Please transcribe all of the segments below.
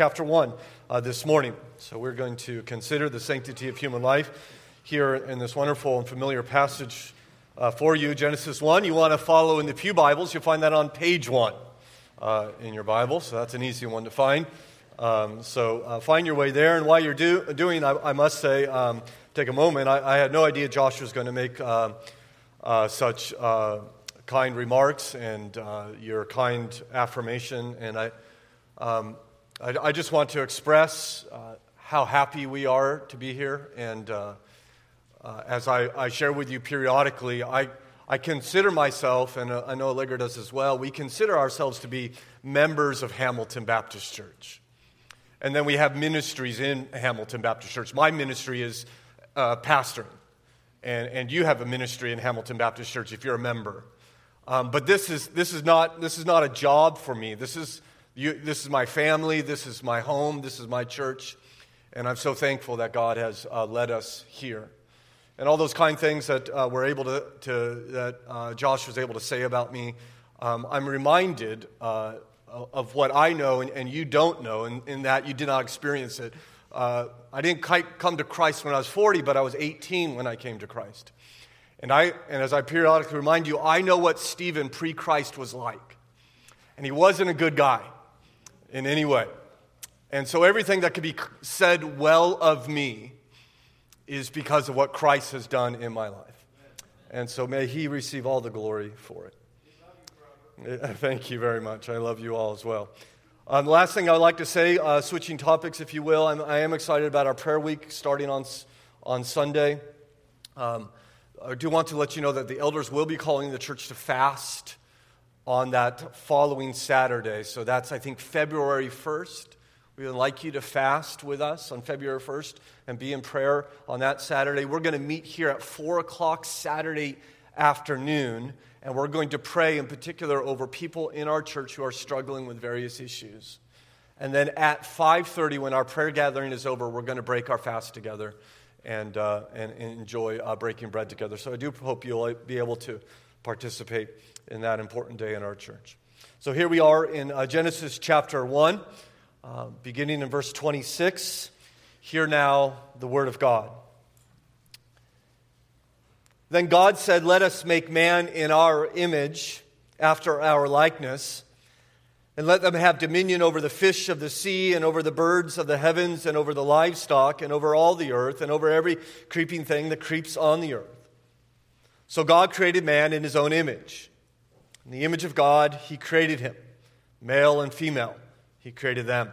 chapter 1 uh, this morning. So we're going to consider the sanctity of human life here in this wonderful and familiar passage uh, for you, Genesis 1. You want to follow in the Pew Bibles, you'll find that on page 1 uh, in your Bible, so that's an easy one to find. Um, so uh, find your way there. And while you're do, doing, I, I, must say, um, take a moment. I, I, had no idea Josh was going to make uh, uh, such kind remarks and your kind affirmation. And I, um, I, I, just want to express how happy we are to be here. And uh, uh, as I, I, share with you periodically, I, I consider myself, and uh, I know Allegra does as well, we consider ourselves to be members of Hamilton Baptist Church. And then we have ministries in Hamilton Baptist Church. My ministry is uh, pastoring, and, and you have a ministry in Hamilton Baptist Church if you're a member. Um, but this is, this, is not, this is not a job for me. This is, you, this is my family, this is my home, this is my church. And I'm so thankful that God has uh, led us here. And all those kind things that uh, we're able to, to that uh, Josh was able to say about me, um, I'm reminded uh, of what I know and, and you don't know, in, in, that you did not experience it. Uh, I didn't quite come to Christ when I was 40, but I was 18 when I came to Christ. And, I, and as I periodically remind you, I know what Stephen pre Christ was like. And he wasn't a good guy in any way. And so everything that could be said well of me is because of what Christ has done in my life. And so may he receive all the glory for it. Thank you very much. I love you all as well. Um, the last thing I would like to say, uh, switching topics, if you will, I'm, I am excited about our prayer week starting on, on Sunday. Um, I do want to let you know that the elders will be calling the church to fast on that following Saturday. So that's, I think, February 1st. We would like you to fast with us on February 1st and be in prayer on that Saturday. We're going to meet here at 4 o'clock Saturday afternoon, and we're going to pray in particular over people in our church who are struggling with various issues. And then at 5:30, when our prayer gathering is over, we're going to break our fast together and, uh, and, and, enjoy uh, breaking bread together. So I do hope you'll be able to participate in that important day in our church. So here we are in uh, Genesis chapter 1. Uh, beginning in verse 26. Hear now the word of God. Then God said, Let us make man in our image, after our likeness, and let them have dominion over the fish of the sea, and over the birds of the heavens, and over the livestock, and over all the earth, and over every creeping thing that creeps on the earth. So God created man in his own image. In the image of God, he created him, male and female he created them.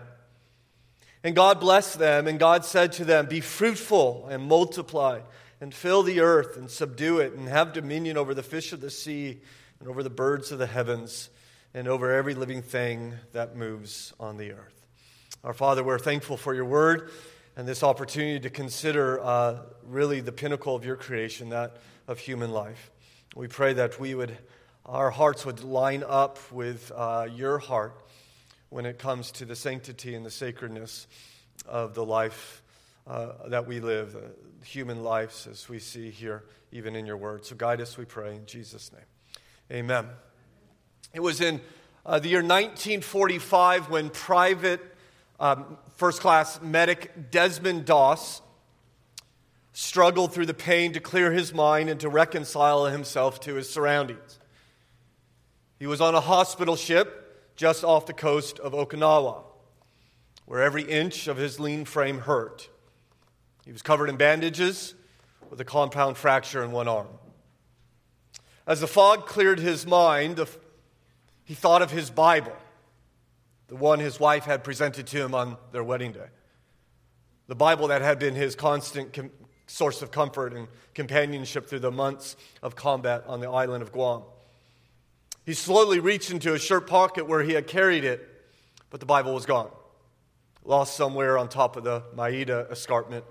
And God blessed them, and God said to them, Be fruitful and multiply, and fill the earth and subdue it, and have dominion over the fish of the sea, and over the birds of the heavens, and over every living thing that moves on the earth. Our Father, we're thankful for your word and this opportunity to consider uh, really the pinnacle of your creation, that of human life. We pray that we would, our hearts would line up with uh, your heart when it comes to the sanctity and the sacredness of the life uh, that we live, uh, human lives, as we see here, even in your word. So guide us, we pray, in Jesus' name. Amen. It was in uh, the year 1945 when private um, first class medic Desmond Doss struggled through the pain to clear his mind and to reconcile himself to his surroundings. He was on a hospital ship just off the coast of Okinawa, where every inch of his lean frame hurt. He was covered in bandages with a compound fracture in one arm. As the fog cleared his mind, he thought of his Bible, the one his wife had presented to him on their wedding day. The Bible that had been his constant com- source of comfort and companionship through the months of combat on the island of Guam. He slowly reached into his shirt pocket where he had carried it, but the Bible was gone. Lost somewhere on top of the Maeda escarpment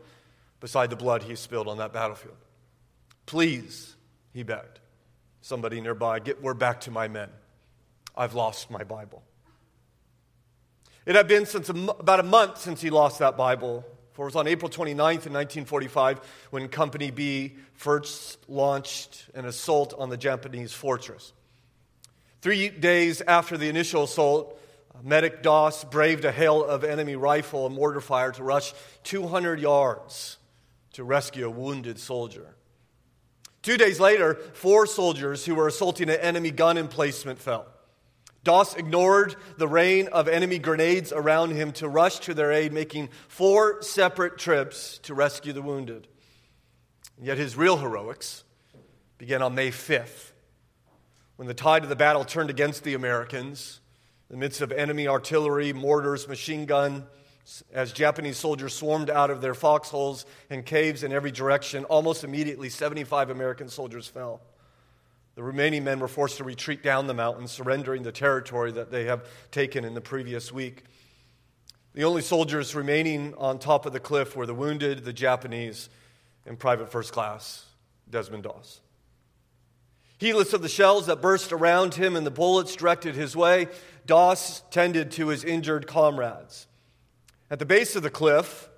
beside the blood he spilled on that battlefield. Please, he begged somebody nearby, get word back to my men. I've lost my Bible. It had been since a, about a month since he lost that Bible, for it was on April 29th in 1945 when Company B first launched an assault on the Japanese fortress. Three days after the initial assault, Medic Doss braved a hail of enemy rifle and mortar fire to rush 200 yards to rescue a wounded soldier. Two days later, four soldiers who were assaulting an enemy gun emplacement fell. Doss ignored the rain of enemy grenades around him to rush to their aid, making four separate trips to rescue the wounded. Yet his real heroics began on May 5th, when the tide of the battle turned against the Americans, in the midst of enemy artillery, mortars, machine gun, as Japanese soldiers swarmed out of their foxholes and caves in every direction, almost immediately 75 American soldiers fell. The remaining men were forced to retreat down the mountain, surrendering the territory that they have taken in the previous week. The only soldiers remaining on top of the cliff were the wounded, the Japanese, and Private First Class Desmond Doss. Heedless of the shells that burst around him and the bullets directed his way, Doss tended to his injured comrades. At the base of the cliff,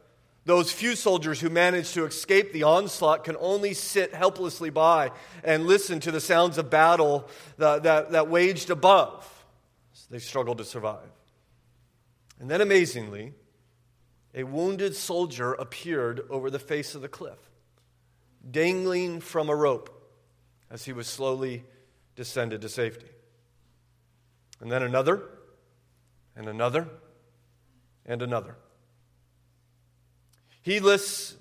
those few soldiers who managed to escape the onslaught can only sit helplessly by and listen to the sounds of battle that, that, that waged above. They struggled to survive. And then, amazingly, a wounded soldier appeared over the face of the cliff, dangling from a rope as he was slowly descended to safety. And then another, and another, and another. Heedless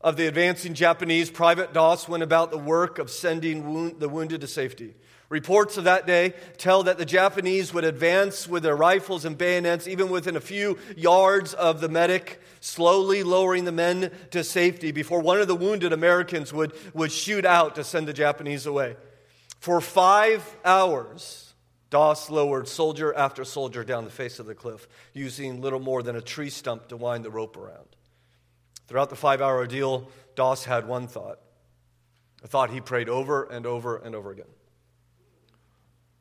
of the advancing Japanese, Private Doss went about the work of sending wound, the wounded to safety. Reports of that day tell that the Japanese would advance with their rifles and bayonets even within a few yards of the medic, slowly lowering the men to safety before one of the wounded Americans would, would shoot out to send the Japanese away. For five hours, Doss lowered soldier after soldier down the face of the cliff, using little more than a tree stump to wind the rope around. Throughout the five hour ordeal, Doss had one thought a thought he prayed over and over and over again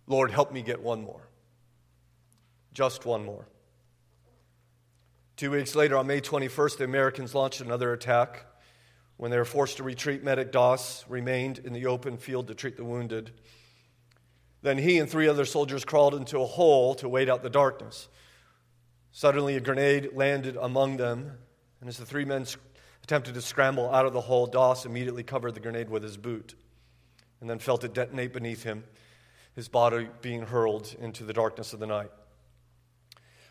Lord, help me get one more. Just one more. Two weeks later, on May 21st, the Americans launched another attack. When they were forced to retreat, Medic Doss remained in the open field to treat the wounded. Then he and three other soldiers crawled into a hole to wait out the darkness. Suddenly, a grenade landed among them, and as the three men attempted to scramble out of the hole, Doss immediately covered the grenade with his boot and then felt it detonate beneath him, his body being hurled into the darkness of the night.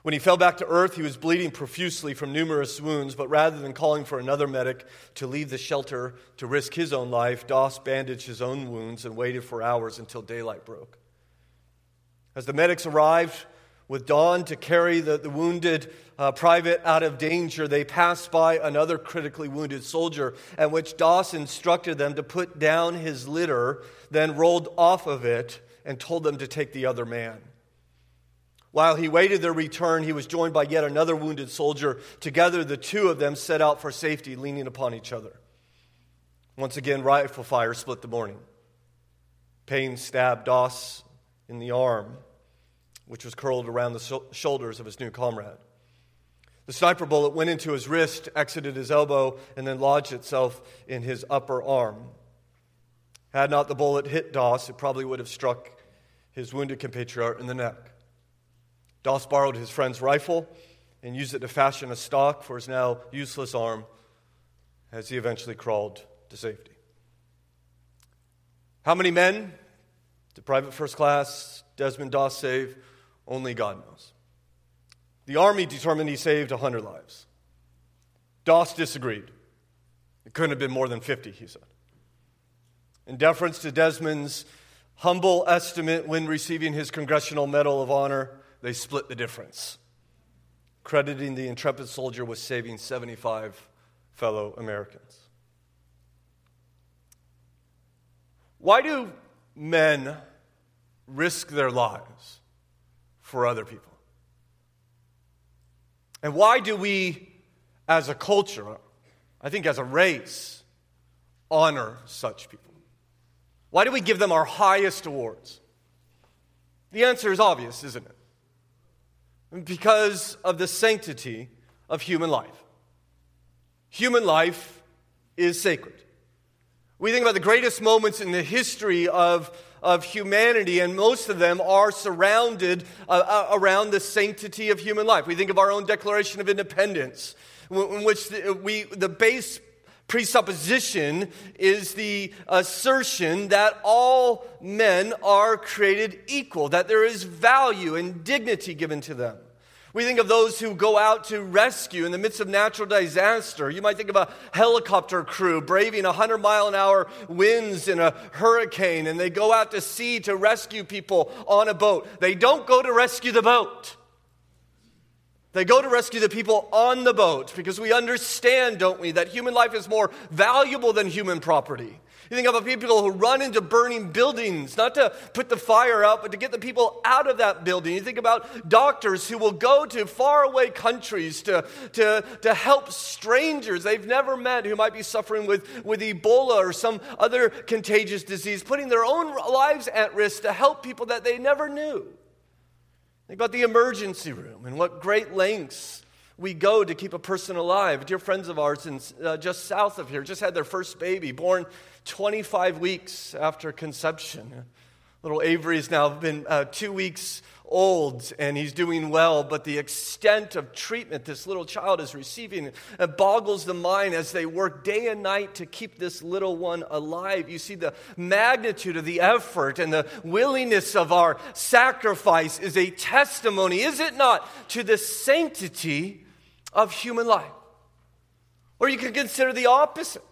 When he fell back to earth, he was bleeding profusely from numerous wounds, but rather than calling for another medic to leave the shelter to risk his own life, Doss bandaged his own wounds and waited for hours until daylight broke. As the medics arrived, with dawn to carry the, the wounded uh, private out of danger, they passed by another critically wounded soldier, at which Doss instructed them to put down his litter, then rolled off of it and told them to take the other man. While he waited their return, he was joined by yet another wounded soldier. Together, the two of them set out for safety, leaning upon each other. Once again, rifle fire split the morning. Pain stabbed Doss in the arm which was curled around the shoulders of his new comrade. The sniper bullet went into his wrist, exited his elbow, and then lodged itself in his upper arm. Had not the bullet hit Doss, it probably would have struck his wounded compatriot in the neck. Doss borrowed his friend's rifle and used it to fashion a stock for his now useless arm as he eventually crawled to safety. How many men did Private First Class Desmond Doss save? Only God knows. The army determined he saved 100 lives. Doss disagreed. It couldn't have been more than 50, he said. In deference to Desmond's humble estimate when receiving his Congressional Medal of Honor, they split the difference, crediting the intrepid soldier with saving 75 fellow Americans. Why do men risk their lives for other people? And why do we, as a culture, I think as a race, honor such people? Why do we give them our highest awards? The answer is obvious, isn't it? Because of the sanctity of human life. Human life is sacred. We think about the greatest moments in the history of, of humanity, and most of them are surrounded uh, uh, around the sanctity of human life. We think of our own Declaration of Independence, in which we, the base presupposition is the assertion that all men are created equal, that there is value and dignity given to them. We think of those who go out to rescue in the midst of natural disaster. You might think of a helicopter crew braving 100 mile an hour winds in a hurricane, and they go out to sea to rescue people on a boat. They don't go to rescue the boat. They go to rescue the people on the boat because we understand, don't we, that human life is more valuable than human property. You think about people who run into burning buildings, not to put the fire out, but to get the people out of that building. You think about doctors who will go to faraway countries to, to, to help strangers they've never met who might be suffering with, with Ebola or some other contagious disease, putting their own lives at risk to help people that they never knew. Think about the emergency room and what great lengths we go to keep a person alive. Dear friends of ours, in, uh, just south of here, just had their first baby, born 25 weeks after conception. Little Avery has now been uh, two weeks old and he's doing well, but the extent of treatment this little child is receiving boggles the mind as they work day and night to keep this little one alive. You see, the magnitude of the effort and the willingness of our sacrifice is a testimony, is it not, to the sanctity of human life? Or you could consider the opposite.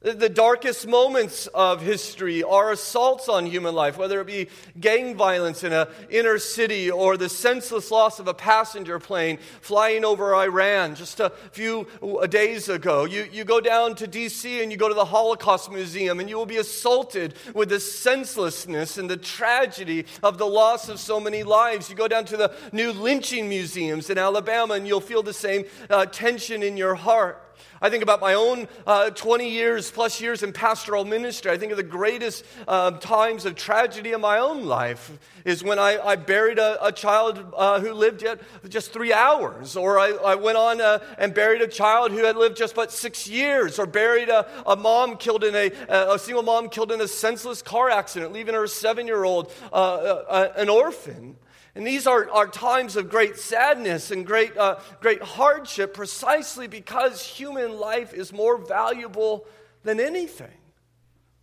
The darkest moments of history are assaults on human life, whether it be gang violence in an inner city or the senseless loss of a passenger plane flying over Iran just a few days ago. You, you go down to D.C. and you go to the Holocaust Museum and you will be assaulted with the senselessness and the tragedy of the loss of so many lives. You go down to the new lynching museums in Alabama and you'll feel the same uh, tension in your heart. I think about my own uh, 20 years plus years in pastoral ministry. I think of the greatest uh, times of tragedy in my own life is when I, I buried a, a child uh, who lived yet just three hours, or I, I went on uh, and buried a child who had lived just but six years, or buried a, a mom killed in a, a single mom killed in a senseless car accident, leaving her seven year old uh, uh, an orphan. And these are, are times of great sadness and great, uh, great hardship precisely because human life is more valuable than anything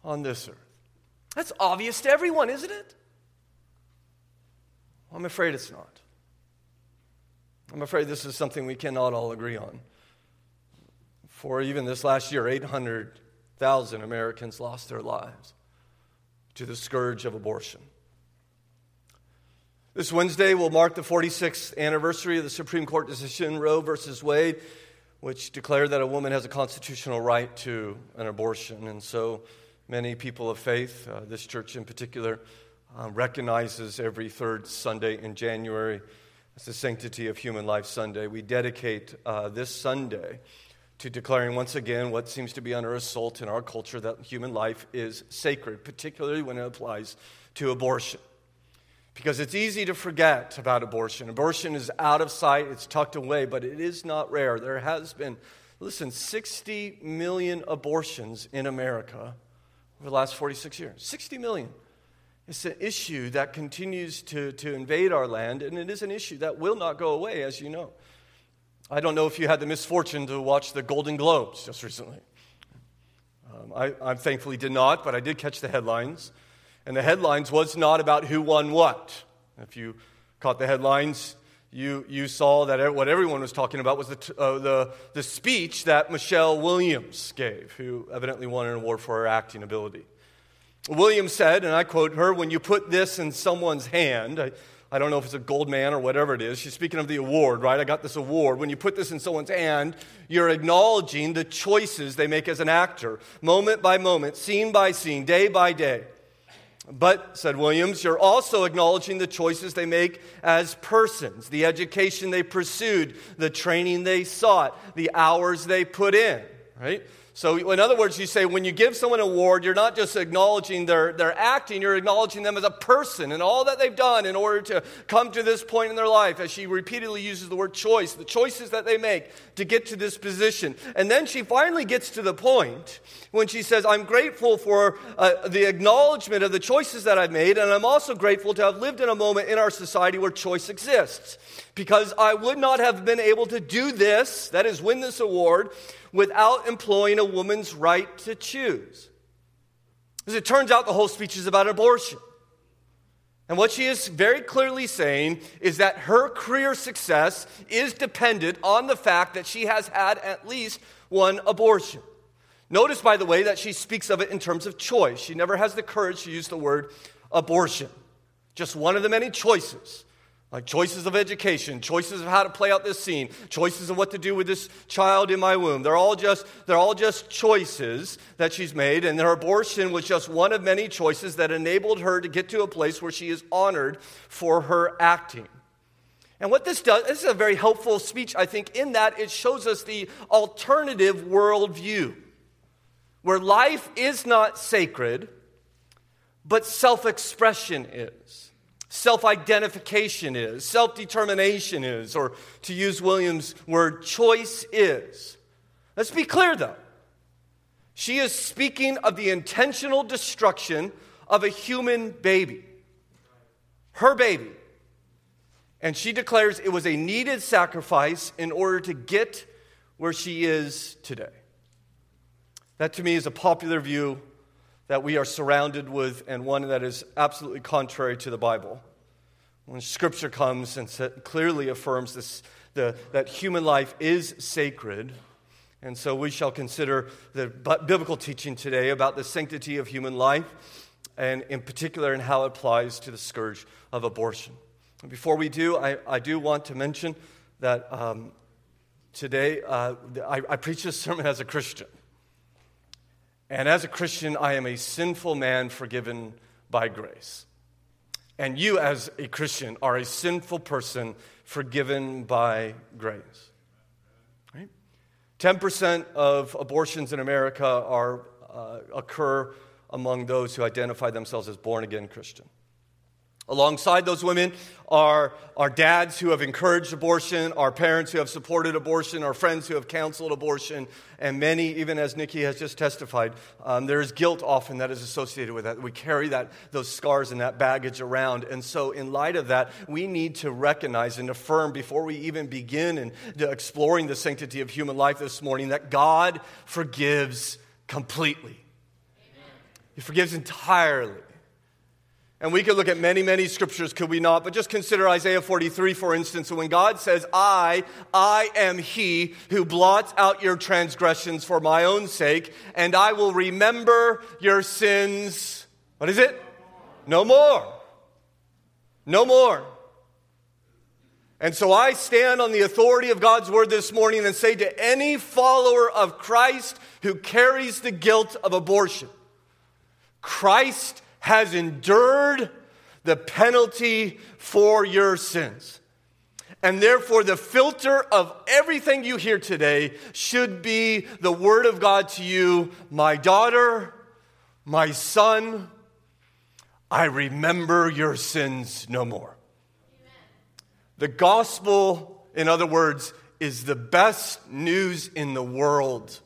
on this earth. That's obvious to everyone, isn't it? I'm afraid it's not. I'm afraid this is something we cannot all agree on. For even this last year, 800,000 Americans lost their lives to the scourge of abortion. This Wednesday will mark the 46th anniversary of the Supreme Court decision, Roe versus Wade, which declared that a woman has a constitutional right to an abortion. And so many people of faith, uh, this church in particular, uh, recognizes every third Sunday in January as the Sanctity of Human Life Sunday. We dedicate uh, this Sunday to declaring once again what seems to be under assault in our culture that human life is sacred, particularly when it applies to abortion because it's easy to forget about abortion. Abortion is out of sight, it's tucked away, but it is not rare. There has been, listen, 60 million abortions in America over the last 46 years. 60 million. It's an issue that continues to, to invade our land, and it is an issue that will not go away, as you know. I don't know if you had the misfortune to watch the Golden Globes just recently. Um, I, I thankfully did not, but I did catch the headlines. And the headlines was not about who won what. If you caught the headlines, you, you saw that what everyone was talking about was the, uh, the, the speech that Michelle Williams gave, who evidently won an award for her acting ability. Williams said, and I quote her, when you put this in someone's hand, I, I don't know if it's a gold man or whatever it is. She's speaking of the award, right? I got this award. When you put this in someone's hand, you're acknowledging the choices they make as an actor, moment by moment, scene by scene, day by day. But, said Williams, you're also acknowledging the choices they make as persons, the education they pursued, the training they sought, the hours they put in, right? So, in other words, you say when you give someone an award, you're not just acknowledging their, their acting, you're acknowledging them as a person and all that they've done in order to come to this point in their life. As she repeatedly uses the word choice, the choices that they make to get to this position. And then she finally gets to the point when she says, I'm grateful for uh, the acknowledgement of the choices that I've made, and I'm also grateful to have lived in a moment in our society where choice exists. Because I would not have been able to do this, that is, win this award without employing a woman's right to choose. As it turns out, the whole speech is about abortion. And what she is very clearly saying is that her career success is dependent on the fact that she has had at least one abortion. Notice, by the way, that she speaks of it in terms of choice. She never has the courage to use the word abortion. Just one of the many choices like choices of education, choices of how to play out this scene, choices of what to do with this child in my womb. They're all just, they're all just choices that she's made, and her abortion was just one of many choices that enabled her to get to a place where she is honored for her acting. And what this does, this is a very helpful speech, I think, in that it shows us the alternative worldview, where life is not sacred, but self expression is self identification is, self determination is, or to use Williams' word, choice is. Let's be clear though. She is speaking of the intentional destruction of a human baby, her baby. And she declares it was a needed sacrifice in order to get where she is today. That to me is a popular view that we are surrounded with and one that is absolutely contrary to the Bible. When Scripture comes and clearly affirms this, the, that human life is sacred, and so we shall consider the biblical teaching today about the sanctity of human life, and in particular in how it applies to the scourge of abortion. And before we do, I, I do want to mention that um, today uh, I, I preach this sermon as a Christian. And as a Christian, I am a sinful man forgiven by grace. And you, as a Christian, are a sinful person forgiven by grace. Right? 10% of abortions in America are, uh, occur among those who identify themselves as born again Christian. Alongside those women are our dads who have encouraged abortion, our parents who have supported abortion, our friends who have counseled abortion, and many, even as Nikki has just testified, um, there is guilt often that is associated with that. We carry that, those scars and that baggage around. And so, in light of that, we need to recognize and affirm before we even begin in exploring the sanctity of human life this morning that God forgives completely. Amen. He forgives entirely. And we could look at many, many scriptures, could we not? But just consider Isaiah 43, for instance. when God says, I, I am he who blots out your transgressions for my own sake, and I will remember your sins. What is it? No more. No more. And so I stand on the authority of God's word this morning and say to any follower of Christ who carries the guilt of abortion, Christ has endured the penalty for your sins. And therefore, the filter of everything you hear today should be the Word of God to you, my daughter, my son, I remember your sins no more. Amen. The gospel, in other words, is the best news in the world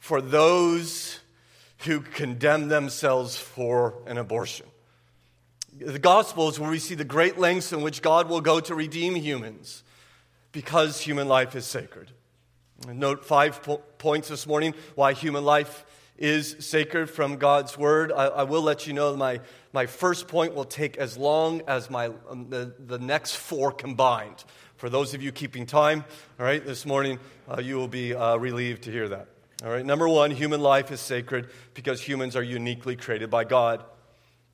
for those who condemn themselves for an abortion. The gospel is where we see the great lengths in which God will go to redeem humans because human life is sacred. Note five po- points this morning why human life is sacred from God's word. I, I, will let you know my, my first point will take as long as my, um, the, the next four combined. For those of you keeping time, all right, this morning, uh, you will be uh, relieved to hear that. All right, number one, human life is sacred because humans are uniquely created by God.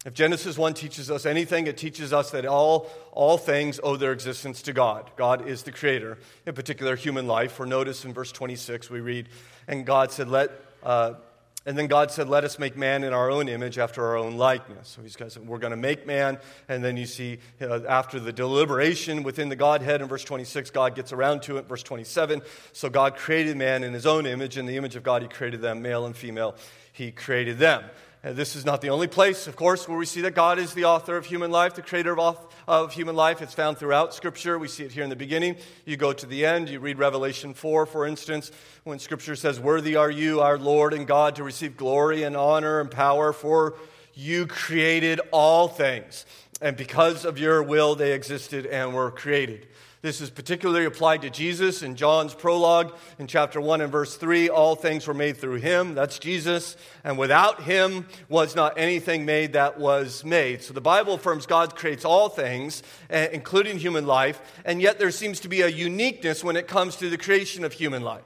If Genesis 1 teaches us anything, it teaches us that all, all things owe their existence to God. God is the creator, in particular human life. For notice in verse 26, we read, And God said, Let, uh, And then God said, Let us make man in our own image after our own likeness. So he's said, We're going to make man. And then you see, uh, after the deliberation within the Godhead in verse 26, God gets around to it. Verse 27, so God created man in his own image. In the image of God, he created them, male and female, he created them. And this is not the only place, of course, where we see that God is the author of human life, the creator of, of human life. It's found throughout Scripture. We see it here in the beginning. You go to the end, you read Revelation 4, for instance, when Scripture says, Worthy are you, our Lord and God, to receive glory and honor and power, for you created all things. And because of your will, they existed and were created. This is particularly applied to Jesus in John's prologue in chapter 1 and verse 3. All things were made through him. That's Jesus. And without him was not anything made that was made. So the Bible affirms God creates all things, eh, including human life. And yet there seems to be a uniqueness when it comes to the creation of human life.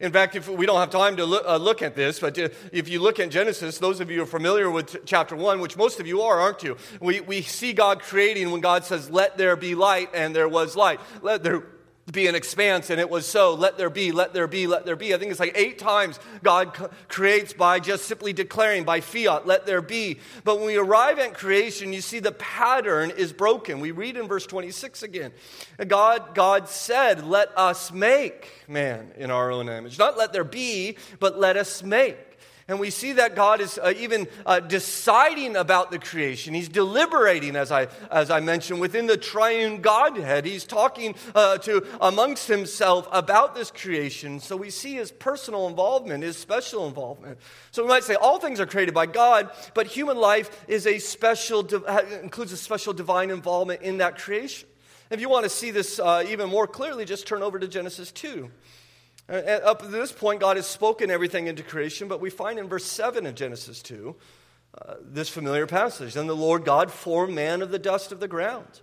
In fact, if we don't have time to look, uh, look at this, but uh, if you look at Genesis, those of you who are familiar with chapter 1, which most of you are, aren't you? We, we see God creating when God says, Let there be light, and there was light. Let there be an expanse, and it was so. Let there be, let there be, let there be. I think it's like eight times God creates by just simply declaring, by fiat, let there be. But when we arrive at creation, you see the pattern is broken. We read in verse 26 again. God, God said, Let us make man in our own image. Not let there be, but let us make. And we see that God is uh, even uh, deciding about the creation. He's deliberating, as I, as I mentioned, within the triune Godhead. He's talking uh, to amongst himself about this creation. So we see his personal involvement, his special involvement. So we might say all things are created by God, but human life is a special, includes a special divine involvement in that creation. If you want to see this uh, even more clearly, just turn over to Genesis 2. Up to this point, God has spoken everything into creation, but we find in verse 7 of Genesis 2 uh, this familiar passage. Then the Lord God formed man of the dust of the ground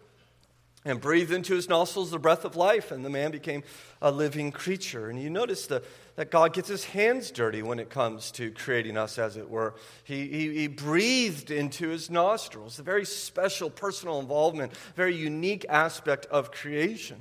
and breathed into his nostrils the breath of life, and the man became a living creature. And you notice the, that God gets his hands dirty when it comes to creating us, as it were. He, he, he breathed into his nostrils, a very special personal involvement, very unique aspect of creation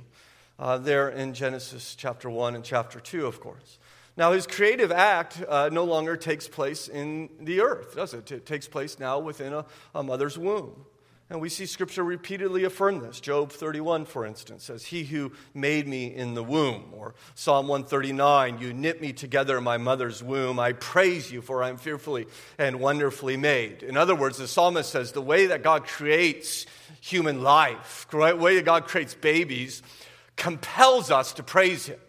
uh, there in Genesis chapter 1 and chapter 2, of course. Now, his creative act uh, no longer takes place in the earth, does it? It takes place now within a, a mother's womb. And we see scripture repeatedly affirm this. Job 31, for instance, says, He who made me in the womb. Or Psalm 139, You knit me together in my mother's womb. I praise you, for I am fearfully and wonderfully made. In other words, the psalmist says, The way that God creates human life, the way that God creates babies, compels us to praise Him.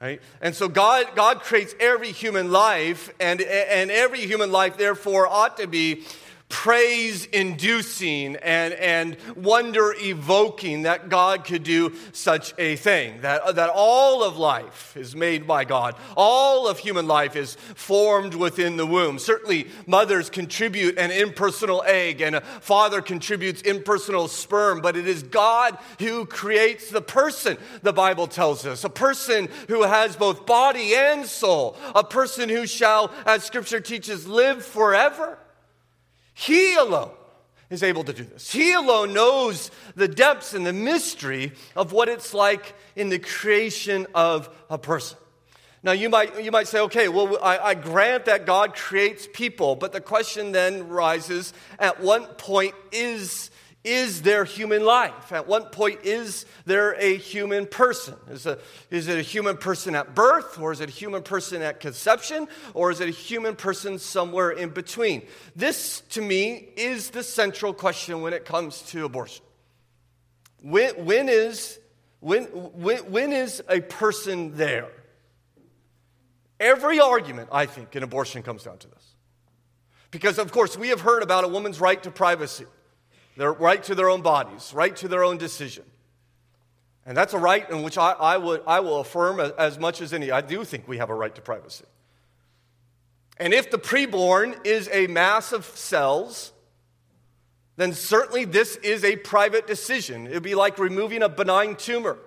Right? And so God, God creates every human life, and, and every human life, therefore, ought to be praise inducing and, and wonder evoking that God could do such a thing. That, that all of life is made by God, all of human life is formed within the womb. Certainly, mothers contribute an impersonal egg, and a father contributes impersonal sperm, but it is God who creates the person, the Bible tells us. A person who has both body and soul, a person who shall, as Scripture teaches, live forever. He alone is able to do this. He alone knows the depths and the mystery of what it's like in the creation of a person. Now, you might, you might say, okay, well, I, I grant that God creates people, but the question then rises at what point is is there human life? At what point is there a human person? Is, a, is it a human person at birth, or is it a human person at conception, or is it a human person somewhere in between? This, to me, is the central question when it comes to abortion. When, when, is, when, when, when is a person there? Every argument, I think, in abortion comes down to this. Because, of course, we have heard about a woman's right to privacy their right to their own bodies, right to their own decision. And that's a right in which I, I, would, I will affirm as much as any. I do think we have a right to privacy. And if the preborn is a mass of cells, then certainly this is a private decision. It would be like removing a benign tumor.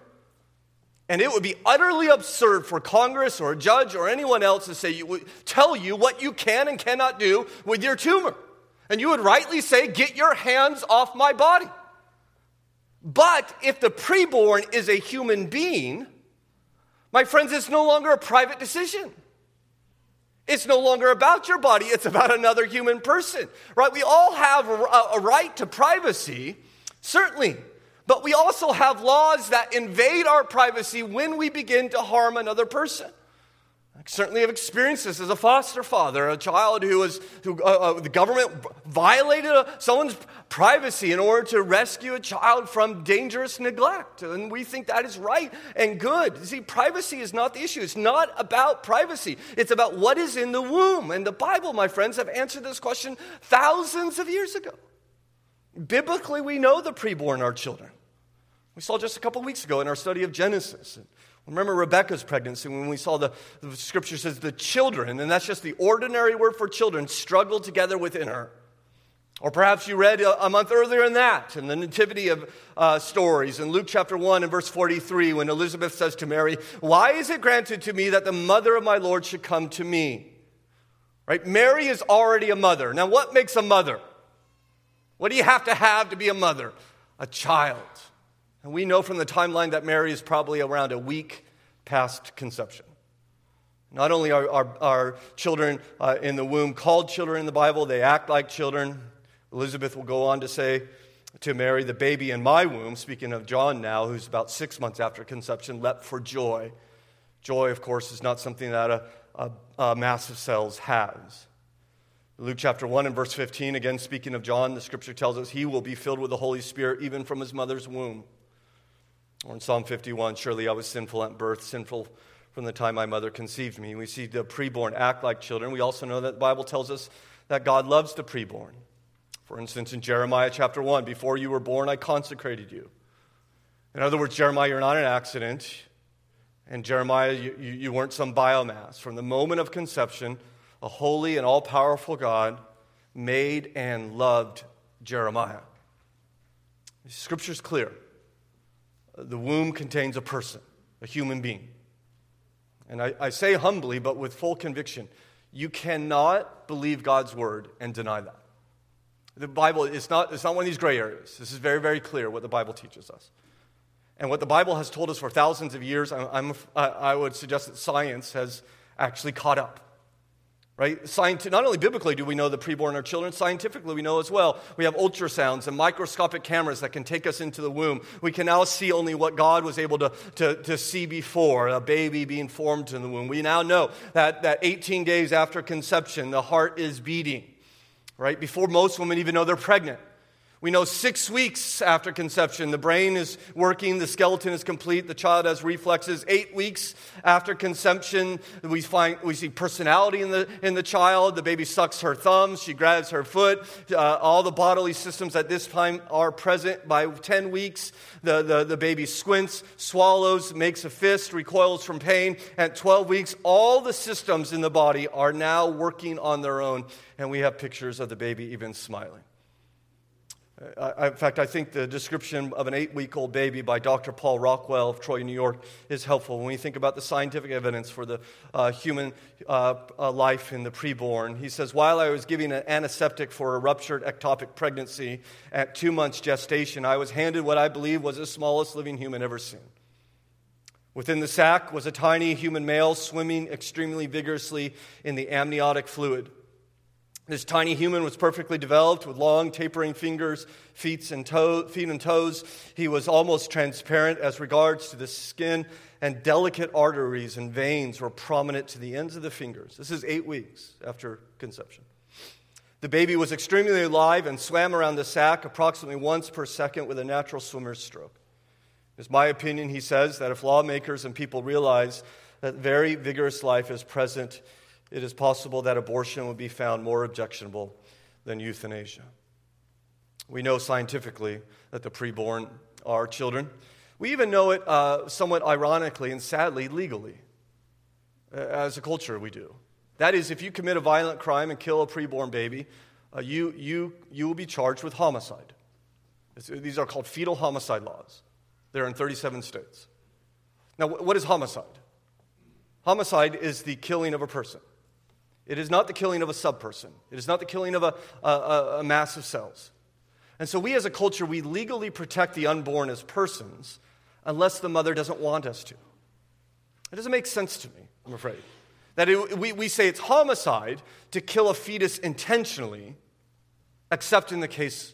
And it would be utterly absurd for Congress or a judge or anyone else to say, you, tell you what you can and cannot do with your tumor. And you would rightly say, Get your hands off my body. But if the preborn is a human being, my friends, it's no longer a private decision. It's no longer about your body, it's about another human person, right? We all have a, right to privacy, certainly, but we also have laws that invade our privacy when we begin to harm another person. I certainly have experienced this as a foster father, a child who was, who, uh, uh, the government violated someone's privacy in order to rescue a child from dangerous neglect. And we think that is right and good. See, privacy is not the issue. It's not about privacy, it's about what is in the womb. And the Bible, my friends, have answered this question thousands of years ago. Biblically, we know the preborn are children. We saw just a couple weeks ago in our study of Genesis. Remember Rebecca's pregnancy when we saw the, the scripture says the children, and that's just the ordinary word for children, struggled together within her. Or perhaps you read a, a month earlier in that, in the nativity of uh, stories, in Luke chapter 1 and verse 43, when Elizabeth says to Mary, Why is it granted to me that the mother of my Lord should come to me? Right? Mary is already a mother. Now, what makes a mother? What do you have to have to be a mother? A child. And we know from the timeline that Mary is probably around a week past conception. Not only are our, children uh, in the womb called children in the Bible, they act like children. Elizabeth will go on to say to Mary, the baby in my womb, speaking of John now, who's about six months after conception, leapt for joy. Joy, of course, is not something that a, a, a mass of cells has. Luke chapter 1 and verse 15, again speaking of John, the scripture tells us he will be filled with the Holy Spirit even from his mother's womb. Or in Psalm 51, surely I was sinful at birth, sinful from the time my mother conceived me. We see the preborn act like children. We also know that the Bible tells us that God loves the preborn. For instance, in Jeremiah chapter 1, before you were born, I consecrated you. In other words, Jeremiah, you're not an accident. And Jeremiah, you, you weren't some biomass. From the moment of conception, a holy and all powerful God made and loved Jeremiah. Scripture's clear the womb contains a person, a human being. And I, I, say humbly, but with full conviction, you cannot believe God's word and deny that. The Bible is not, it's not one of these gray areas. This is very, very clear what the Bible teaches us. And what the Bible has told us for thousands of years, I'm, I'm, I would suggest that science has actually caught up right? Scienti- not only biblically do we know the preborn are children, scientifically we know as well. We have ultrasounds and microscopic cameras that can take us into the womb. We can now see only what God was able to, to, to see before, a baby being formed in the womb. We now know that, that 18 days after conception, the heart is beating, right? Before most women even know they're pregnant. We know six weeks after conception, the brain is working, the skeleton is complete, the child has reflexes. Eight weeks after conception, we, find, we see personality in the, in the child. The baby sucks her thumbs, she grabs her foot. Uh, all the bodily systems at this time are present. By 10 weeks, the, the, the baby squints, swallows, makes a fist, recoils from pain. At 12 weeks, all the systems in the body are now working on their own, and we have pictures of the baby even smiling. I, in fact, I think the description of an eight week old baby by Dr. Paul Rockwell of Troy, New York, is helpful when we think about the scientific evidence for the uh, human uh, uh, life in the preborn. He says, While I was giving an antiseptic for a ruptured ectopic pregnancy at two months gestation, I was handed what I believe was the smallest living human ever seen. Within the sac was a tiny human male swimming extremely vigorously in the amniotic fluid. This tiny human was perfectly developed with long, tapering fingers, feet and, feet and toes. He was almost transparent as regards to the skin, and delicate arteries and veins were prominent to the ends of the fingers. This is eight weeks after conception. The baby was extremely alive and swam around the sac approximately once per second with a natural swimmer's stroke. It's my opinion, he says, that if lawmakers and people realize that very vigorous life is present it is possible that abortion would be found more objectionable than euthanasia. We know scientifically that the preborn are children. We even know it uh, somewhat ironically and sadly legally. As a culture, we do. That is, if you commit a violent crime and kill a preborn baby, uh, you, you, you will be charged with homicide. It's, these are called fetal homicide laws. They're in 37 states. Now, what is homicide? Homicide is the killing of a person. It is not the killing of a subperson. It is not the killing of a, a, a mass of cells. And so, we as a culture, we legally protect the unborn as persons unless the mother doesn't want us to. It doesn't make sense to me, I'm afraid. That it, we, we say it's homicide to kill a fetus intentionally, except in the case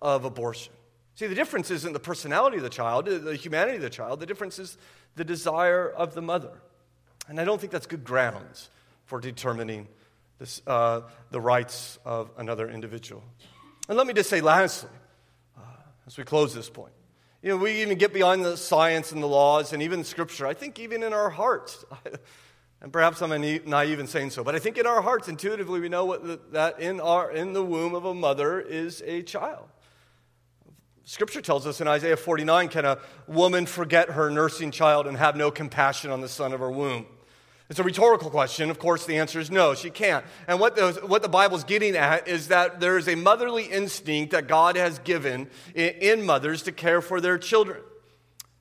of abortion. See, the difference isn't the personality of the child, uh, the humanity of the child. The difference is the desire of the mother. And I don't think that's good grounds for determining this, uh, the rights of another individual. And let me just say, lastly, uh, as we close this point, you know, we even get beyond the science and the laws and even scripture. I think even in our hearts, and perhaps I'm naive in saying so, but I think in our hearts, intuitively, we know what that in, our, in the womb of a mother is a child. Scripture tells us in Isaiah 49 can a woman forget her nursing child and have no compassion on the son of her womb? It's a rhetorical question. Of course, the answer is no, she can't. And what the, what the Bible's getting at is that there is a motherly instinct that God has given in, in mothers to care for their children.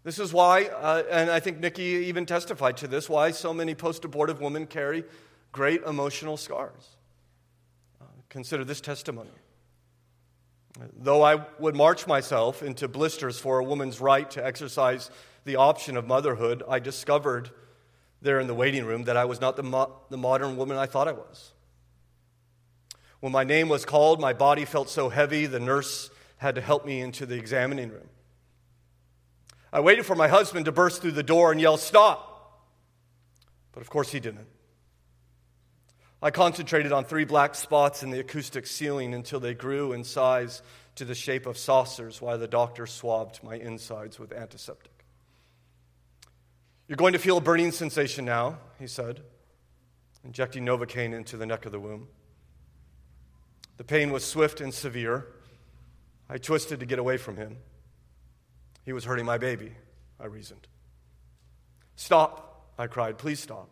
This is why, uh, and I think Nikki even testified to this, why so many post abortive women carry great emotional scars. Uh, consider this testimony. Though I would march myself into blisters for a woman's right to exercise the option of motherhood, I discovered there in the waiting room that I was not the, mo- the modern woman I thought I was. When my name was called, my body felt so heavy, the nurse had to help me into the examining room. I waited for my husband to burst through the door and yell, Stop! But of course he didn't. I concentrated on three black spots in the acoustic ceiling until they grew in size to the shape of saucers while the doctor swabbed my insides with antiseptic. You're going to feel a burning sensation now, he said, injecting Novocaine into the neck of the womb. The pain was swift and severe. I twisted to get away from him. He was hurting my baby, I reasoned. Stop, I cried. Please stop.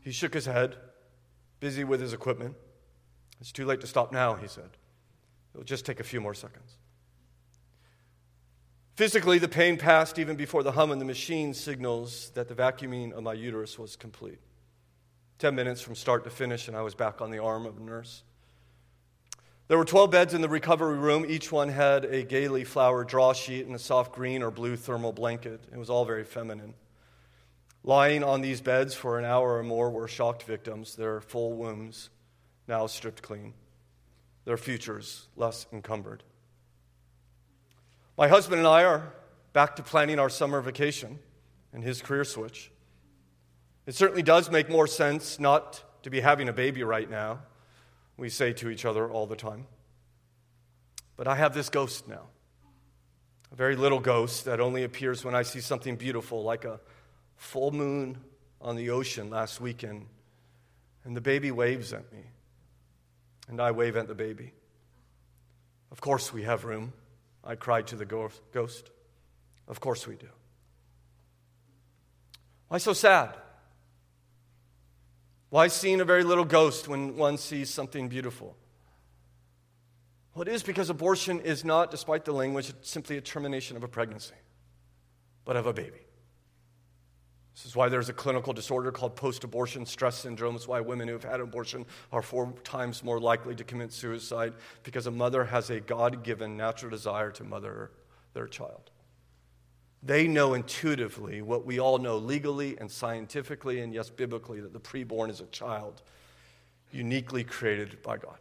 He shook his head busy with his equipment. It's too late to stop now, he said. It'll just take a few more seconds. Physically, the pain passed even before the hum in the machine signals that the vacuuming of my uterus was complete. Ten minutes from start to finish, and I was back on the arm of a nurse. There were 12 beds in the recovery room. Each one had a gaily flowered draw sheet and a soft green or blue thermal blanket. It was all very feminine. Lying on these beds for an hour or more were shocked victims, their full wombs now stripped clean, their futures less encumbered. My husband and I are back to planning our summer vacation and his career switch. It certainly does make more sense not to be having a baby right now, we say to each other all the time. But I have this ghost now, a very little ghost that only appears when I see something beautiful, like a full moon on the ocean last weekend, and the baby waves at me, and I wave at the baby. Of course, we have room, I cried to the ghost. Of course, we do. Why so sad? Why seeing a very little ghost when one sees something beautiful? Well, it is because abortion is not, despite the language, simply a termination of a pregnancy, but of a baby. This is why there's a clinical disorder called post abortion stress syndrome. It's why women who have had abortion are four times more likely to commit suicide because a mother has a God given natural desire to mother their child. They know intuitively what we all know legally and scientifically, and yes, biblically, that the preborn is a child uniquely created by God.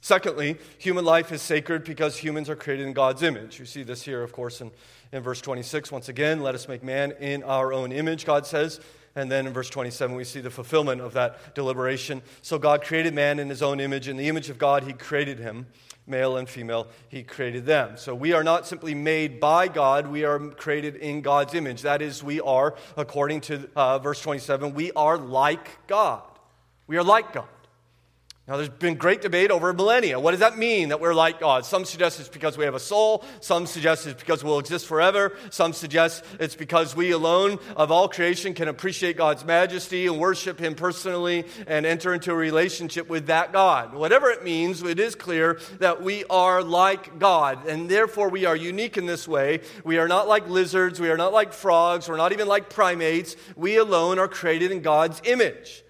Secondly, human life is sacred because humans are created in God's image. You see this here, of course, in, in verse 26. Once again, let us make man in our own image, God says. And then in verse 27, we see the fulfillment of that deliberation. So God created man in his own image. In the image of God, he created him. Male and female, he created them. So we are not simply made by God, we are created in God's image. That is, we are, according to uh, verse 27, we are like God. We are like God. Now, there's been great debate over millennia. What does that mean that we're like God? Some suggest it's because we have a soul. Some suggest it's because we'll exist forever. Some suggest it's because we alone of all creation can appreciate God's majesty and worship Him personally and enter into a relationship with that God. Whatever it means, it is clear that we are like God, and therefore we are unique in this way. We are not like lizards. We are not like frogs. We're not even like primates. We alone are created in God's image.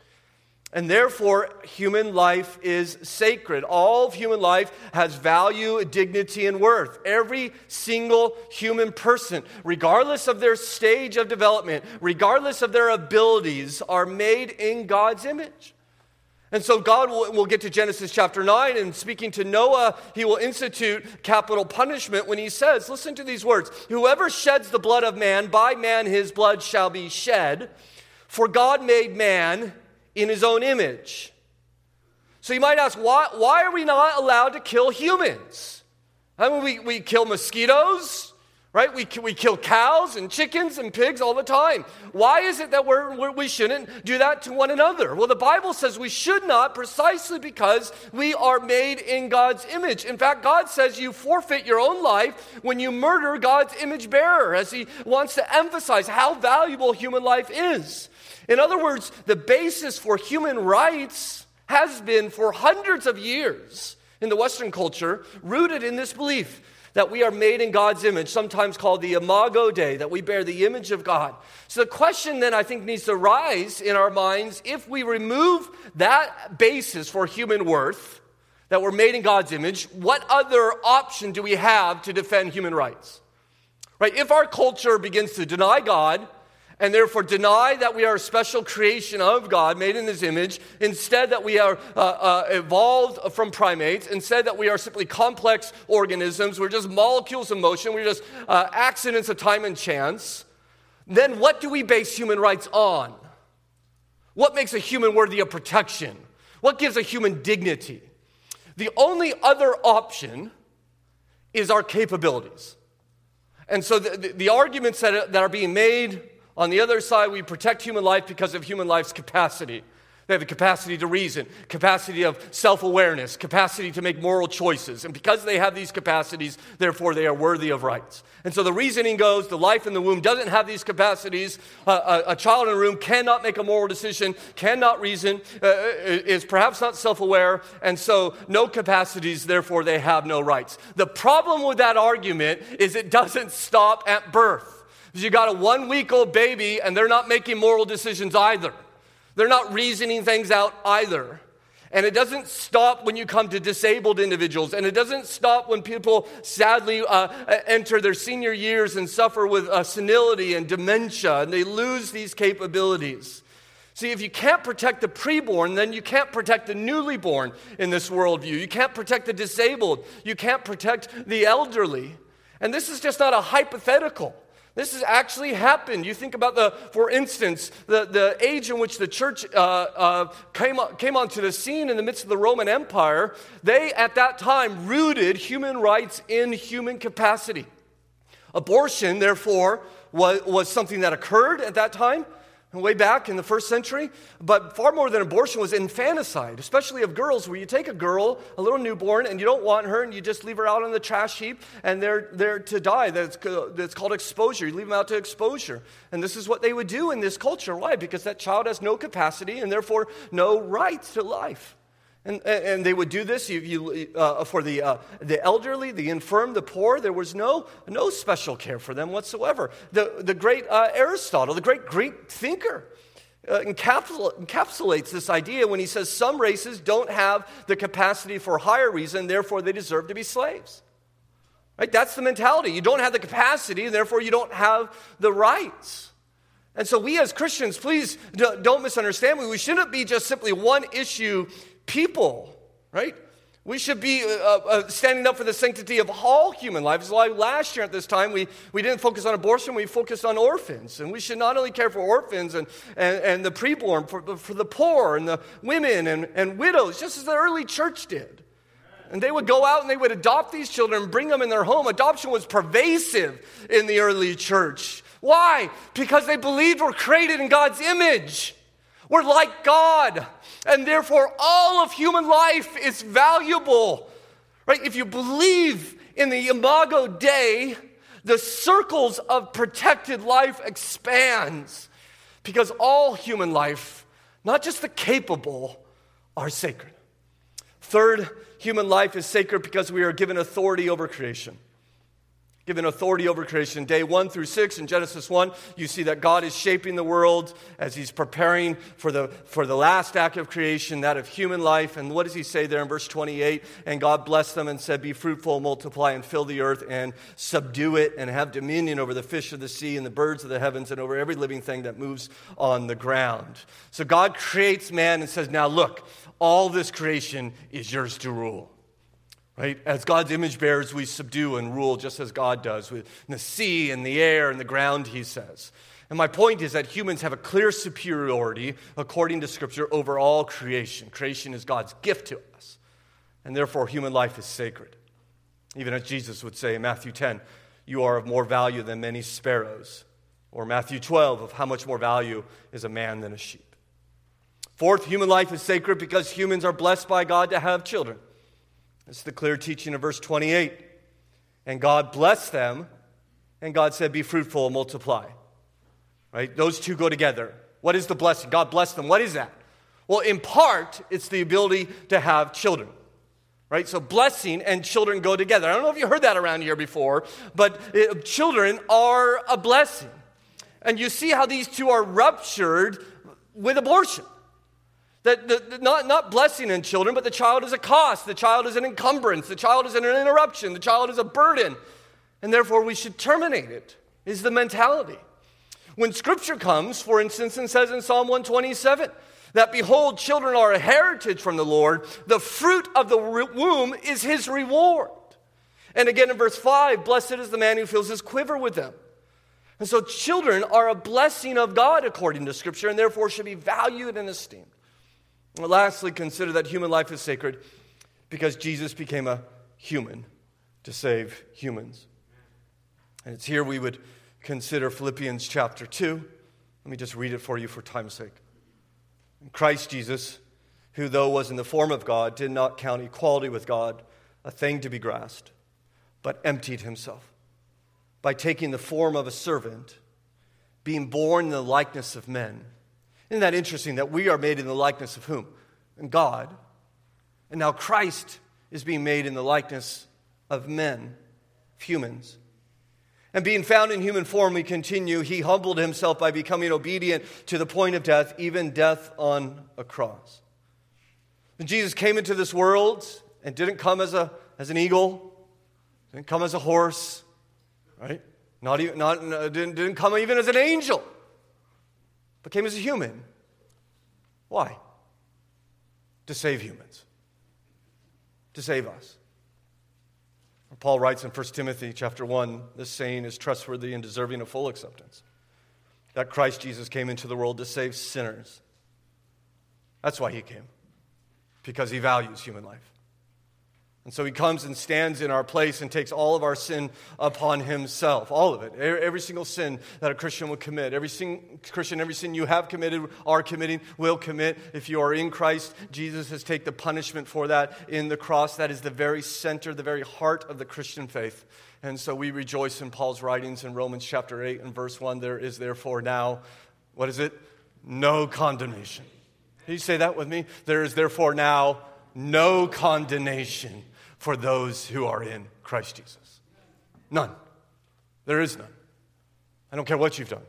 And therefore, human life is sacred. All of human life has value, dignity, and worth. Every single human person, regardless of their stage of development, regardless of their abilities, are made in God's image. And so, God will, will get to Genesis chapter 9, and speaking to Noah, he will institute capital punishment when he says, Listen to these words Whoever sheds the blood of man, by man his blood shall be shed. For God made man in his own image. So you might ask, why, why are we not allowed to kill humans? I mean, we, we kill mosquitoes, right? We, we kill cows and chickens and pigs all the time. Why is it that we're, we're, we shouldn't do that to one another? Well, the Bible says we should not precisely because we are made in God's image. In fact, God says you forfeit your own life when you murder God's image bearer, as He wants to emphasize how valuable human life is. In other words, the basis for human rights has been for hundreds of years in the Western culture rooted in this belief that we are made in God's image, sometimes called the Imago Dei, that we bear the image of God. So the question then I think needs to rise in our minds if we remove that basis for human worth, that we're made in God's image, what other option do we have to defend human rights? Right? If our culture begins to deny God, and therefore deny that we are a special creation of God made in His image, instead that we are uh, uh, evolved from primates, instead that we are simply complex organisms, we're just molecules of motion, we're just uh, accidents of time and chance, then what do we base human rights on? What makes a human worthy of protection? What gives a human dignity? The only other option is our capabilities. And so the, the, the arguments that, that are being made on the other side, we protect human life because of human life's capacity. They have the capacity to reason, capacity of self awareness, capacity to make moral choices. And because they have these capacities, therefore they are worthy of rights. And so the reasoning goes the life in the womb doesn't have these capacities. Uh, a, a, child in a room cannot make a moral decision, cannot reason, uh, is perhaps not self aware, and so no capacities, therefore they have no rights. The problem with that argument is it doesn't stop at birth. You got a one week old baby and they're not making moral decisions either. They're not reasoning things out either. And it doesn't stop when you come to disabled individuals. And it doesn't stop when people sadly uh, enter their senior years and suffer with uh, senility and dementia and they lose these capabilities. See, if you can't protect the preborn, then you can't protect the newly born in this worldview. You can't protect the disabled. You can't protect the elderly. And this is just not a hypothetical. This has actually happened. You think about the, for instance, the, the age in which the church uh, uh, came, came onto the scene in the midst of the Roman Empire. They, at that time, rooted human rights in human capacity. Abortion, therefore, was, was something that occurred at that time way back in the first century. But far more than abortion was infanticide, especially of girls, where you take a girl, a little newborn, and you don't want her, and you just leave her out on the trash heap, and they're there to die. That's, that's called exposure. You leave them out to exposure. And this is what they would do in this culture. Why? Because that child has no capacity and therefore no right to life. And, and they would do this you, uh, for the, uh, the elderly, the infirm, the poor. There was no, no special care for them whatsoever. The, the great uh, Aristotle, the great Greek thinker, uh, encapsulates this idea when he says some races don't have the capacity for higher reason, therefore they deserve to be slaves. Right? That's the mentality. You don't have the capacity, therefore you don't have the rights. And so, we as Christians, please don't misunderstand me. We shouldn't be just simply one issue people, right? We should be uh, uh, uh, standing up for the sanctity of all human lives. Like last year at this time, we, we didn't focus on abortion, we focused on orphans. And we should not only care for orphans and, and, and the preborn, for, for the poor and the women and, and widows, just as the early church did. And they would go out and they would adopt these children and bring them in their home. Adoption was pervasive in the early church. Why? Because they believed we're created in God's image. We're like God, and therefore all of human life is valuable. Right? If you believe in the Imago Dei, the circles of protected life expands because all human life, not just the capable, are sacred. Third, human life is sacred because we are given authority over creation. Given authority over creation. Day 1 through 6 in Genesis 1, you see that God is shaping the world as he's preparing for the, for the last act of creation, that of human life. And what does he say there in verse 28? And God blessed them and said, Be fruitful, multiply, and fill the earth, and subdue it, and have dominion over the fish of the sea, and the birds of the heavens, and over every living thing that moves on the ground. So God creates man and says, Now look, all this creation is yours to rule. Right? As God's image bearers, we subdue and rule just as God does with the sea and the air and the ground, he says. And my point is that humans have a clear superiority, according to Scripture, over all creation. Creation is God's gift to us, and therefore human life is sacred. Even as Jesus would say in Matthew 10, you are of more value than many sparrows. Or Matthew 12, of how much more value is a man than a sheep. Fourth, human life is sacred because humans are blessed by God to have children. It's the clear teaching of verse 28. And God blessed them, and God said, Be fruitful and multiply. Right? Those two go together. What is the blessing? God blessed them. What is that? Well, in part, it's the ability to have children. Right? So blessing and children go together. I don't know if you heard that around here before, but it, uh, children are a blessing. And you see how these two are ruptured with abortion. That the, the, not, not blessing in children, but the child is a cost. The child is an encumbrance. The child is an interruption. The child is a burden. And therefore, we should terminate it, is the mentality. When scripture comes, for instance, and says in Psalm 127 that, Behold, children are a heritage from the Lord, the fruit of the womb is his reward. And again in verse 5, Blessed is the man who fills his quiver with them. And so, children are a blessing of God according to scripture, and therefore should be valued and esteemed. Lastly, consider that human life is sacred because Jesus became a human to save humans. And it's here we would consider Philippians chapter 2. Let me just read it for you for time's sake. Christ Jesus, who though was in the form of God, did not count equality with God a thing to be grasped, but emptied himself by taking the form of a servant, being born in the likeness of men isn't that interesting that we are made in the likeness of whom? And God. And now Christ is being made in the likeness of men, of humans. And being found in human form, we continue, he humbled himself by becoming obedient to the point of death, even death on a cross. And Jesus came into this world and didn't come as, a, as an eagle, didn't come as a horse, right? Not even, not, didn't, didn't come even as an angel but came as a human. Why? To save humans, to save us. Paul writes in 1 Timothy chapter 1, this saying is trustworthy and deserving of full acceptance. That Christ Jesus came into the world to save sinners. That's why he came, because he values human life. And so he comes and stands in our place and takes all of our sin upon himself. All of it. Every single sin that a Christian will commit. Every sin, Christian, every sin you have committed, are committing, will commit. If you are in Christ, Jesus has taken the punishment for that in the cross. That is the very center, the very heart of the Christian faith. And so we rejoice in Paul's writings in Romans chapter 8 and verse 1. There is therefore now, what is it? No condemnation. Can you say that with me? There is therefore now no condemnation for those who are in Christ Jesus. None. There is none. I don't care what you've done.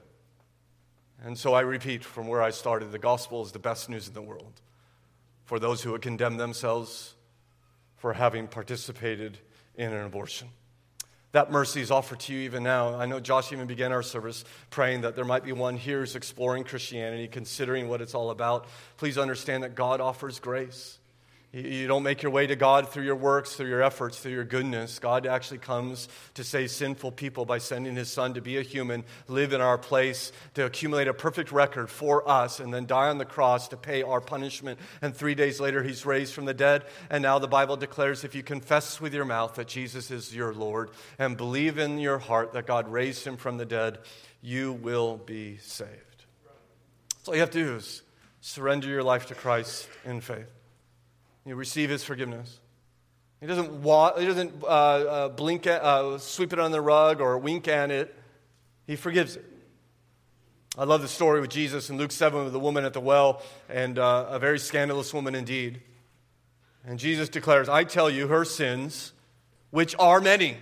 And so I repeat from where I started the gospel is the best news in the world for those who would condemn themselves for having participated in an abortion. That mercy is offered to you even now. I know Josh even began our service praying that there might be one here who's exploring Christianity, considering what it's all about. Please understand that God offers grace. You don't make your way to God through your works, through your efforts, through your goodness. God actually comes to save sinful people by sending his son to be a human, live in our place, to accumulate a perfect record for us, and then die on the cross to pay our punishment. And three days later, he's raised from the dead. And now the Bible declares if you confess with your mouth that Jesus is your Lord and believe in your heart that God raised him from the dead, you will be saved. So all you have to do is surrender your life to Christ in faith. You receive his forgiveness. He doesn't, wa- he doesn't uh, uh, blink at, uh, sweep it on the rug or wink at it. He forgives it. I love the story with Jesus in Luke 7 with the woman at the well, and uh, a very scandalous woman indeed. And Jesus declares, I tell you, her sins, which are many,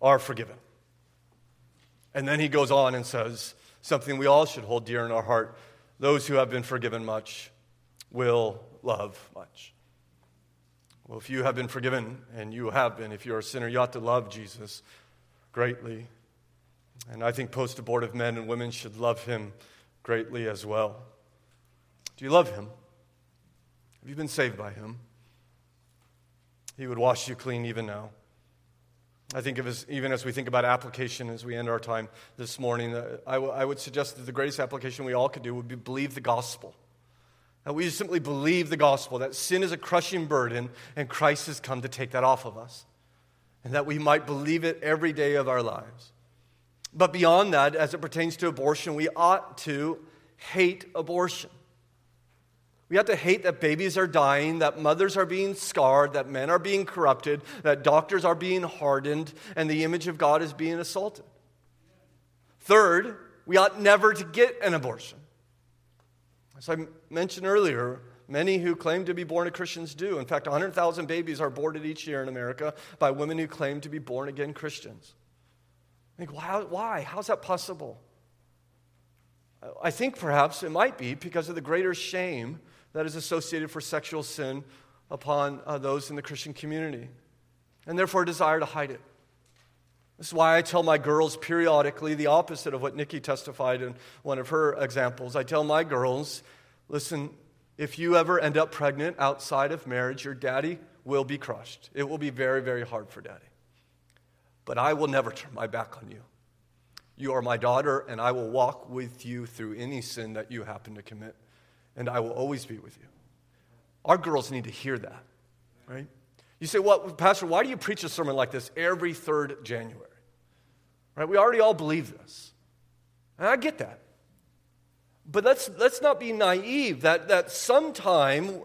are forgiven. And then he goes on and says something we all should hold dear in our heart those who have been forgiven much will love much. Well, if you have been forgiven, and you have been, if you're a sinner, you ought to love Jesus greatly. And I think post abortive men and women should love him greatly as well. Do you love him? Have you been saved by him? He would wash you clean even now. I think of as, even as we think about application as we end our time this morning, uh, I, w- I would suggest that the greatest application we all could do would be believe the gospel. That we simply believe the gospel, that sin is a crushing burden and Christ has come to take that off of us. And that we might believe it every day of our lives. But beyond that, as it pertains to abortion, we ought to hate abortion. We have to hate that babies are dying, that mothers are being scarred, that men are being corrupted, that doctors are being hardened, and the image of God is being assaulted. Third, we ought never to get an abortion. As I mentioned earlier, many who claim to be born of Christians do. In fact, 100,000 babies are aborted each year in America by women who claim to be born again Christians. I think, why? why? How's that possible? I think perhaps it might be because of the greater shame that is associated for sexual sin upon uh, those in the Christian community, and therefore a desire to hide it. This is why I tell my girls periodically the opposite of what Nikki testified in one of her examples. I tell my girls, listen, if you ever end up pregnant outside of marriage, your daddy will be crushed. It will be very, very hard for daddy. But I will never turn my back on you. You are my daughter, and I will walk with you through any sin that you happen to commit and I will always be with you. Our girls need to hear that, right? You say, well, Pastor, why do you preach a sermon like this every third January? Right? We already all believe this. And I get that. But let's, let's not be naive that, that sometime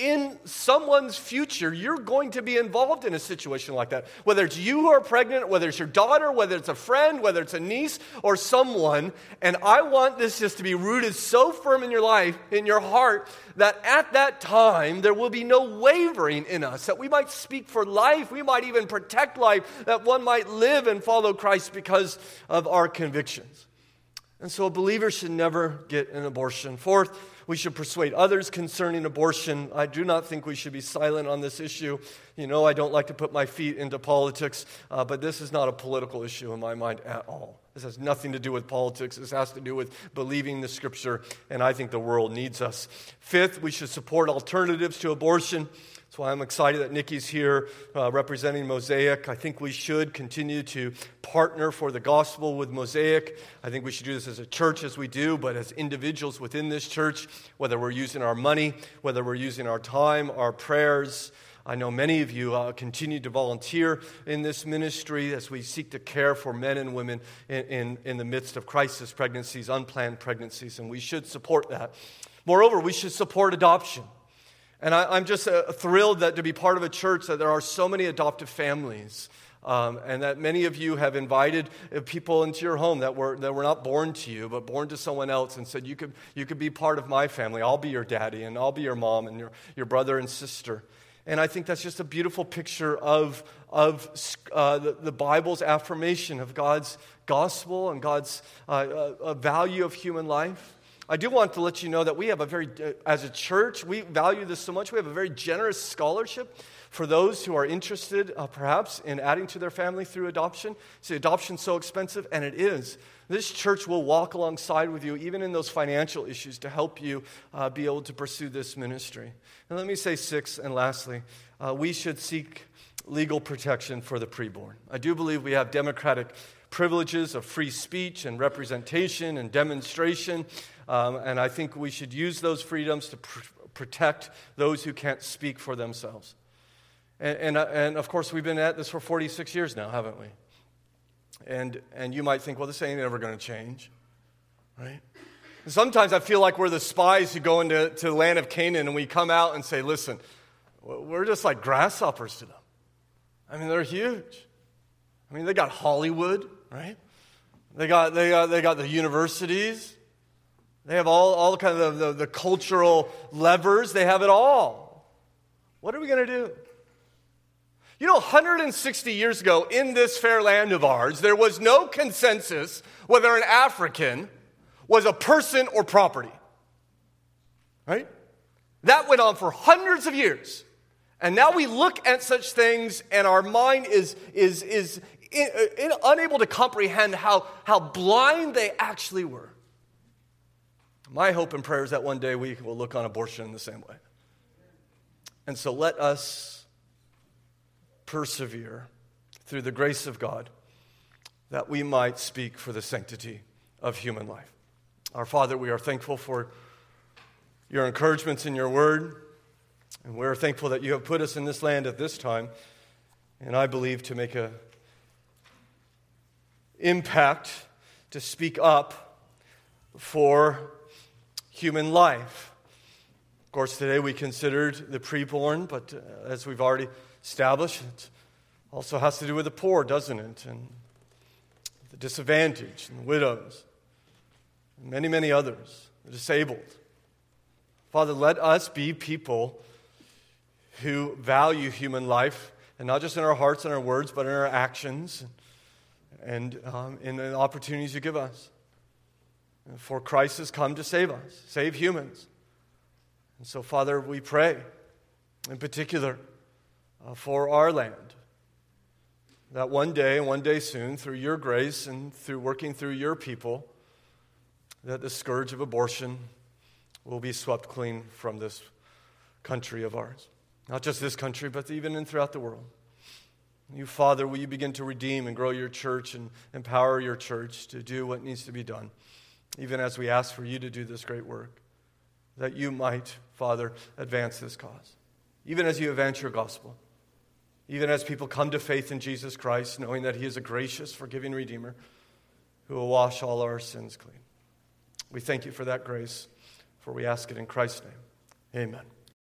in someone's future, you're going to be involved in a situation like that. Whether it's you who are pregnant, whether it's your daughter, whether it's a friend, whether it's a niece or someone. And I want this just to be rooted so firm in your life, in your heart, that at that time there will be no wavering in us, that we might speak for life, we might even protect life, that one might live and follow Christ because of our convictions. And so a believer should never get an abortion. Fourth, we should persuade others concerning abortion. I do not think we should be silent on this issue. You know, I don't like to put my feet into politics, uh, but this is not a political issue in my mind at all. This has nothing to do with politics. This has to do with believing the scripture, and I think the world needs us. Fifth, we should support alternatives to abortion. That's why I'm excited that Nikki's here uh, representing Mosaic. I think we should continue to partner for the gospel with Mosaic. I think we should do this as a church as we do, but as individuals within this church, whether we're using our money, whether we're using our time, our prayers. I know many of you uh, continue to volunteer in this ministry as we seek to care for men and women in, in, in the midst of crisis pregnancies, unplanned pregnancies, and we should support that. Moreover, we should support adoption. And I, am just uh, thrilled that to be part of a church that there are so many adoptive families. Um, and that many of you have invited uh, people into your home that were, that were not born to you, but born to someone else, and said, you could, you could be part of my family. I'll be your daddy, and I'll be your mom, and your, your brother and sister. And I think that's just a beautiful picture of, of uh, the, the, Bible's affirmation of God's gospel and God's uh, uh, value of human life. I do want to let you know that we have a very, uh, as a church, we value this so much. We have a very generous scholarship for those who are interested, uh, perhaps, in adding to their family through adoption. See, adoption's so expensive, and it is. This church will walk alongside with you, even in those financial issues, to help you uh, be able to pursue this ministry. And let me say, six, and lastly, uh, we should seek legal protection for the preborn. I do believe we have democratic privileges of free speech and representation and demonstration. Um, and I think we should use those freedoms to pr- protect those who can't speak for themselves. And, and, uh, and, of course, we've been at this for 46 years now, haven't we? And, and you might think, well, this ain't ever going to change, right? And sometimes I feel like we're the spies who go into to the land of Canaan and we come out and say, listen, we're just like grasshoppers to them. I mean, they're huge. I mean, they got Hollywood, right? They got, they got, they got the universities. They have all, all kind of the, the, the cultural levers. They have it all. What are we going to do? You know, 160 years ago in this fair land of ours, there was no consensus whether an African was a person or property. Right? That went on for hundreds of years. And now we look at such things and our mind is, is, is in, uh, in, unable to comprehend how, how blind they actually were. My hope and prayer is that one day we will look on abortion in the same way. And so let us persevere through the grace of God that we might speak for the sanctity of human life. Our Father, we are thankful for your encouragements in your word. And we're thankful that you have put us in this land at this time, and I believe to make an impact, to speak up for human life. Of course, today we considered the preborn, but uh, as we've already established, it also has to do with the poor, doesn't it? And the disadvantaged, and the widows, and many, many others, the disabled. Father, let us be people who value human life, and not just in our hearts and our words, but in our actions and um, in the opportunities you give us. For Christ has come to save us, save humans. And so, Father, we pray in particular uh, for our land that one day one day soon, through your grace and through working through your people, that the scourge of abortion will be swept clean from this country of ours. Not just this country, but even in throughout the world. You, Father, will you begin to redeem and grow your church and empower your church to do what needs to be done, even as we ask for you to do this great work, that you might, Father, advance this cause, even as you advance your gospel, even as people come to faith in Jesus Christ, knowing that he is a gracious, forgiving Redeemer who will wash all our sins clean. We thank you for that grace, for we ask it in Christ's name. Amen.